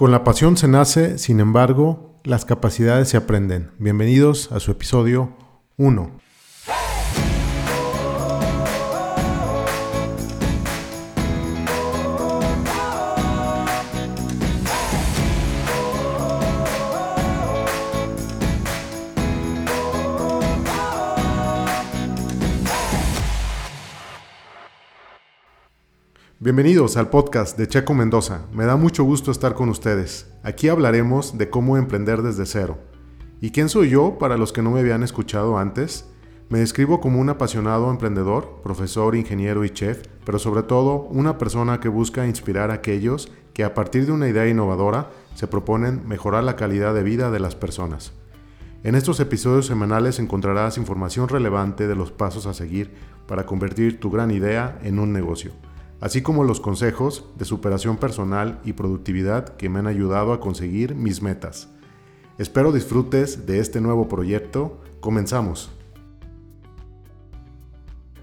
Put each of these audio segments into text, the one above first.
Con la pasión se nace, sin embargo, las capacidades se aprenden. Bienvenidos a su episodio 1. Bienvenidos al podcast de Checo Mendoza. Me da mucho gusto estar con ustedes. Aquí hablaremos de cómo emprender desde cero. ¿Y quién soy yo para los que no me habían escuchado antes? Me describo como un apasionado emprendedor, profesor, ingeniero y chef, pero sobre todo una persona que busca inspirar a aquellos que a partir de una idea innovadora se proponen mejorar la calidad de vida de las personas. En estos episodios semanales encontrarás información relevante de los pasos a seguir para convertir tu gran idea en un negocio así como los consejos de superación personal y productividad que me han ayudado a conseguir mis metas. Espero disfrutes de este nuevo proyecto. Comenzamos.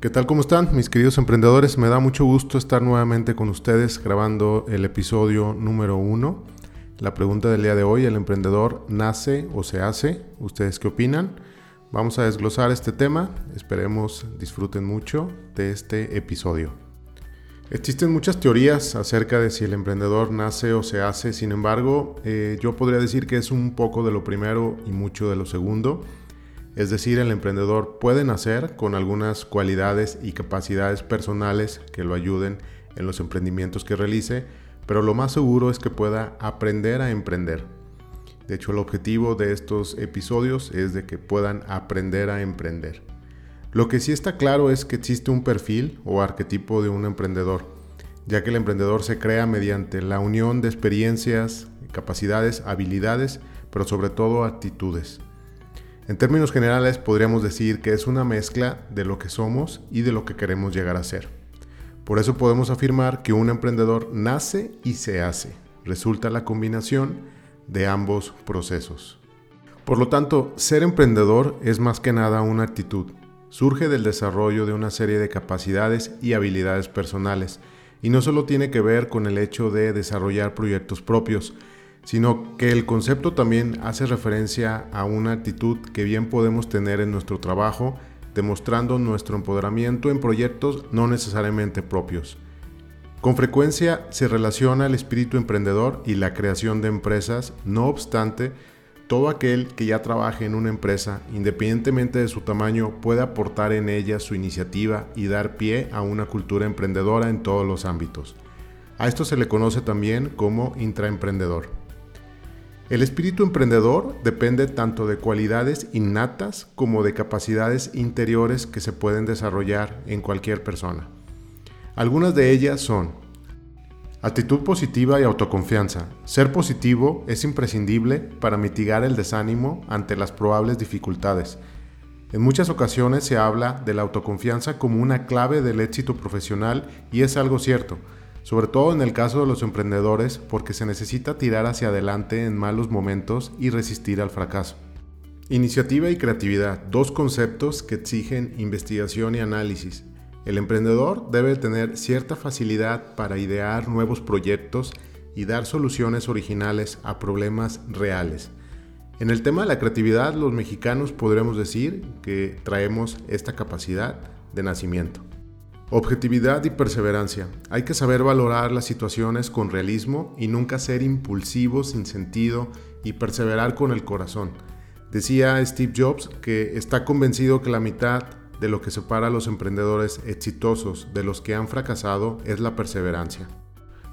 ¿Qué tal? ¿Cómo están mis queridos emprendedores? Me da mucho gusto estar nuevamente con ustedes grabando el episodio número uno. La pregunta del día de hoy, ¿el emprendedor nace o se hace? ¿Ustedes qué opinan? Vamos a desglosar este tema. Esperemos disfruten mucho de este episodio. Existen muchas teorías acerca de si el emprendedor nace o se hace, sin embargo, eh, yo podría decir que es un poco de lo primero y mucho de lo segundo. Es decir, el emprendedor puede nacer con algunas cualidades y capacidades personales que lo ayuden en los emprendimientos que realice, pero lo más seguro es que pueda aprender a emprender. De hecho, el objetivo de estos episodios es de que puedan aprender a emprender. Lo que sí está claro es que existe un perfil o arquetipo de un emprendedor, ya que el emprendedor se crea mediante la unión de experiencias, capacidades, habilidades, pero sobre todo actitudes. En términos generales podríamos decir que es una mezcla de lo que somos y de lo que queremos llegar a ser. Por eso podemos afirmar que un emprendedor nace y se hace. Resulta la combinación de ambos procesos. Por lo tanto, ser emprendedor es más que nada una actitud, surge del desarrollo de una serie de capacidades y habilidades personales, y no solo tiene que ver con el hecho de desarrollar proyectos propios, sino que el concepto también hace referencia a una actitud que bien podemos tener en nuestro trabajo, demostrando nuestro empoderamiento en proyectos no necesariamente propios. Con frecuencia se relaciona el espíritu emprendedor y la creación de empresas, no obstante, todo aquel que ya trabaje en una empresa, independientemente de su tamaño, puede aportar en ella su iniciativa y dar pie a una cultura emprendedora en todos los ámbitos. A esto se le conoce también como intraemprendedor. El espíritu emprendedor depende tanto de cualidades innatas como de capacidades interiores que se pueden desarrollar en cualquier persona. Algunas de ellas son Actitud positiva y autoconfianza. Ser positivo es imprescindible para mitigar el desánimo ante las probables dificultades. En muchas ocasiones se habla de la autoconfianza como una clave del éxito profesional y es algo cierto, sobre todo en el caso de los emprendedores porque se necesita tirar hacia adelante en malos momentos y resistir al fracaso. Iniciativa y creatividad, dos conceptos que exigen investigación y análisis. El emprendedor debe tener cierta facilidad para idear nuevos proyectos y dar soluciones originales a problemas reales. En el tema de la creatividad, los mexicanos podremos decir que traemos esta capacidad de nacimiento. Objetividad y perseverancia. Hay que saber valorar las situaciones con realismo y nunca ser impulsivo sin sentido y perseverar con el corazón. Decía Steve Jobs que está convencido que la mitad de lo que separa a los emprendedores exitosos de los que han fracasado es la perseverancia.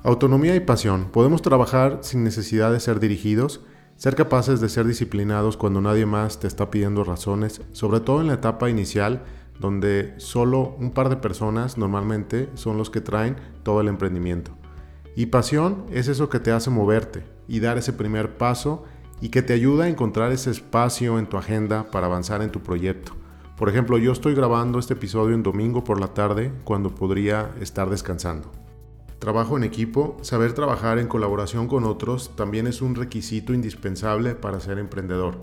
Autonomía y pasión. Podemos trabajar sin necesidad de ser dirigidos, ser capaces de ser disciplinados cuando nadie más te está pidiendo razones, sobre todo en la etapa inicial donde solo un par de personas normalmente son los que traen todo el emprendimiento. Y pasión es eso que te hace moverte y dar ese primer paso y que te ayuda a encontrar ese espacio en tu agenda para avanzar en tu proyecto. Por ejemplo, yo estoy grabando este episodio en domingo por la tarde cuando podría estar descansando. Trabajo en equipo, saber trabajar en colaboración con otros también es un requisito indispensable para ser emprendedor.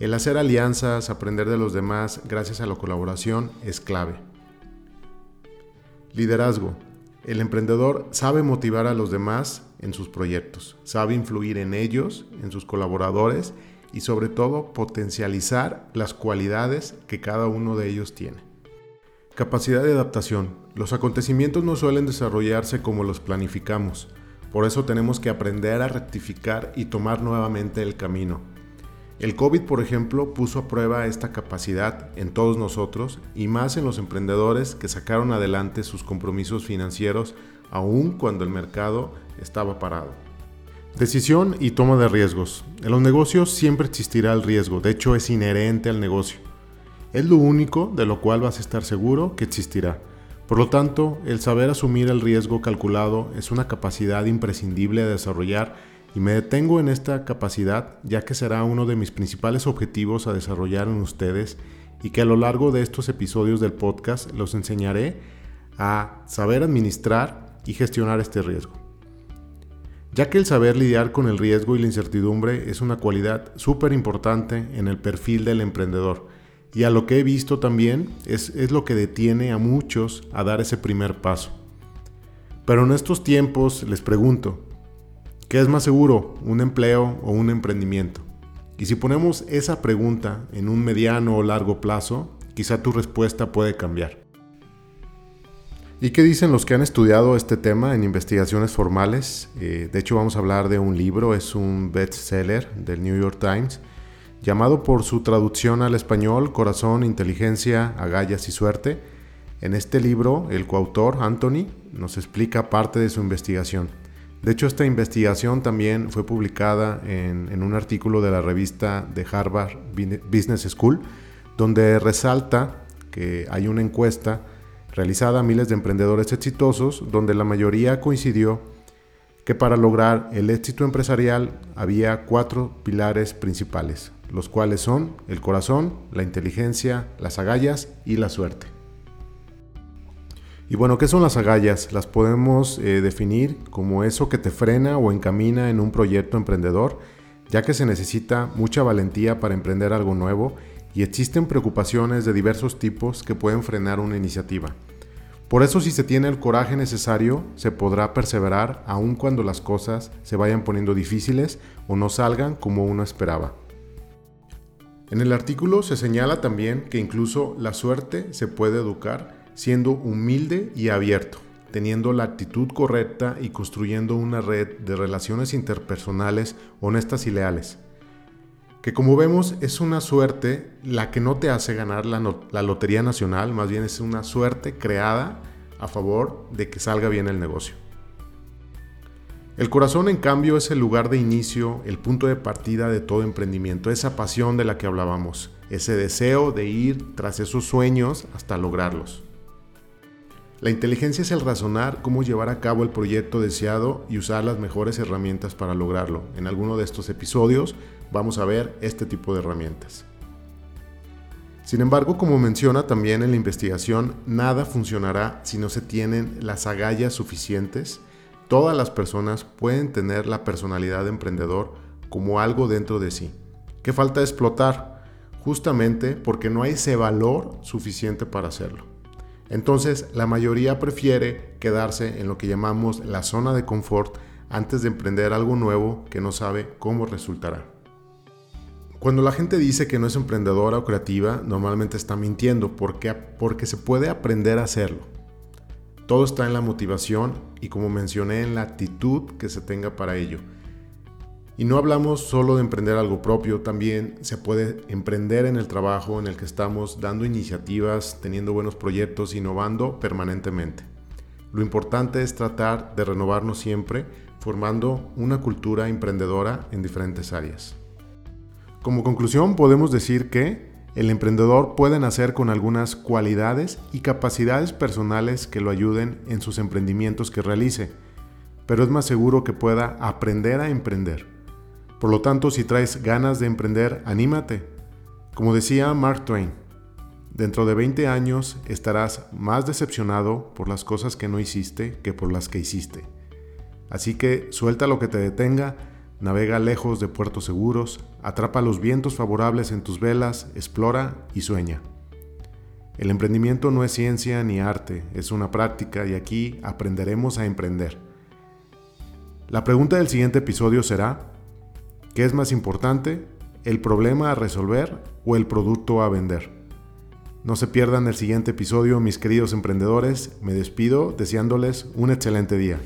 El hacer alianzas, aprender de los demás gracias a la colaboración es clave. Liderazgo. El emprendedor sabe motivar a los demás en sus proyectos, sabe influir en ellos, en sus colaboradores y sobre todo potencializar las cualidades que cada uno de ellos tiene. Capacidad de adaptación. Los acontecimientos no suelen desarrollarse como los planificamos, por eso tenemos que aprender a rectificar y tomar nuevamente el camino. El COVID, por ejemplo, puso a prueba esta capacidad en todos nosotros y más en los emprendedores que sacaron adelante sus compromisos financieros aun cuando el mercado estaba parado. Decisión y toma de riesgos. En los negocios siempre existirá el riesgo, de hecho es inherente al negocio. Es lo único de lo cual vas a estar seguro que existirá. Por lo tanto, el saber asumir el riesgo calculado es una capacidad imprescindible de desarrollar y me detengo en esta capacidad ya que será uno de mis principales objetivos a desarrollar en ustedes y que a lo largo de estos episodios del podcast los enseñaré a saber administrar y gestionar este riesgo. Ya que el saber lidiar con el riesgo y la incertidumbre es una cualidad súper importante en el perfil del emprendedor y a lo que he visto también es, es lo que detiene a muchos a dar ese primer paso. Pero en estos tiempos les pregunto, ¿Qué es más seguro, un empleo o un emprendimiento? Y si ponemos esa pregunta en un mediano o largo plazo, quizá tu respuesta puede cambiar. ¿Y qué dicen los que han estudiado este tema en investigaciones formales? Eh, de hecho vamos a hablar de un libro, es un bestseller del New York Times, llamado por su traducción al español Corazón, Inteligencia, Agallas y Suerte. En este libro, el coautor, Anthony, nos explica parte de su investigación. De hecho, esta investigación también fue publicada en, un artículo de la revista de Harvard Business School, donde resalta que hay una encuesta realizada a miles de emprendedores exitosos, donde la mayoría coincidió que para lograr el éxito empresarial había cuatro pilares principales, los cuales son el corazón, la inteligencia, las agallas y la suerte. Y bueno, ¿qué son las agallas? Las podemos eh, definir como eso que te frena o encamina en un proyecto emprendedor, ya que se necesita mucha valentía para emprender algo nuevo y existen preocupaciones de diversos tipos que pueden frenar una iniciativa. Por eso si se tiene el coraje necesario, se podrá perseverar aun cuando las cosas se vayan poniendo difíciles o no salgan como uno esperaba. En el artículo se señala también que incluso la suerte se puede educar siendo humilde y abierto, teniendo la actitud correcta y construyendo una red de relaciones interpersonales honestas y leales. Que como vemos es una suerte la que no te hace ganar la, la Lotería Nacional, más bien es una suerte creada a favor de que salga bien el negocio. El corazón, en cambio, es el lugar de inicio, el punto de partida de todo emprendimiento, esa pasión de la que hablábamos, ese deseo de ir tras esos sueños hasta lograrlos. La inteligencia es el razonar cómo llevar a cabo el proyecto deseado y usar las mejores herramientas para lograrlo. En alguno de estos episodios vamos a ver este tipo de herramientas. Sin embargo, como menciona también en la investigación, nada funcionará si no se tienen las agallas suficientes. Todas las personas pueden tener la personalidad de emprendedor como algo dentro de sí. ¿Qué falta explotar? Justamente porque no hay ese valor suficiente para hacerlo. Entonces, la mayoría prefiere quedarse en lo que llamamos la zona de confort antes de emprender algo nuevo que no sabe cómo resultará. Cuando la gente dice que no es emprendedora o creativa, normalmente está mintiendo porque, porque se puede aprender a hacerlo. Todo está en la motivación y como mencioné en la actitud que se tenga para ello. Y no hablamos solo de emprender algo propio, también se puede emprender en el trabajo en el que estamos dando iniciativas, teniendo buenos proyectos, innovando permanentemente. Lo importante es tratar de renovarnos siempre, formando una cultura emprendedora en diferentes áreas. Como conclusión, podemos decir que el emprendedor puede nacer con algunas cualidades y capacidades personales que lo ayuden en sus emprendimientos que realice, pero es más seguro que pueda aprender a emprender por lo tanto, si traes ganas de emprender, anímate. Como decía Mark Twain, dentro de 20 años estarás más decepcionado por las cosas que no hiciste que por las que hiciste. Así que suelta lo que te detenga, navega lejos de puertos seguros, atrapa los vientos favorables en tus velas, explora y sueña. El emprendimiento no es ciencia ni arte, es una práctica y aquí aprenderemos a emprender. La pregunta del siguiente episodio será, ¿qué es más importante, el problema a resolver o el producto a vender? No se pierdan el siguiente episodio, mis queridos emprendedores. Me despido deseándoles un excelente día.